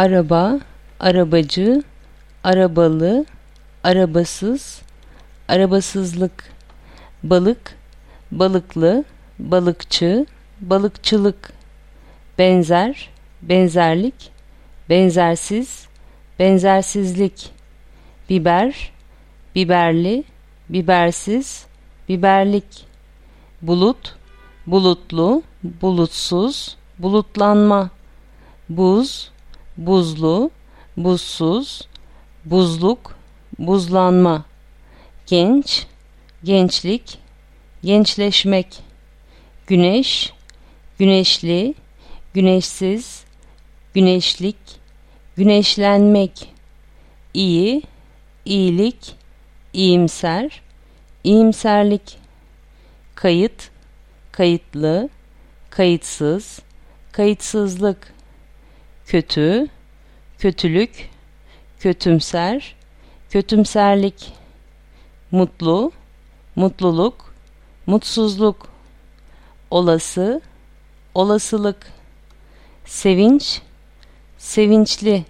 araba, arabacı, arabalı, arabasız, arabasızlık, balık, balıklı, balıkçı, balıkçılık, benzer, benzerlik, benzersiz, benzersizlik, biber, biberli, bibersiz, biberlik, bulut, bulutlu, bulutsuz, bulutlanma, buz, buzlu, buzsuz, buzluk, buzlanma, genç, gençlik, gençleşmek, güneş, güneşli, güneşsiz, güneşlik, güneşlenmek, iyi, iyilik, iyimser, iyimserlik, kayıt, kayıtlı, kayıtsız, kayıtsızlık, kötü, kötülük, kötümser, kötümserlik, mutlu, mutluluk, mutsuzluk, olası, olasılık, sevinç, sevinçli,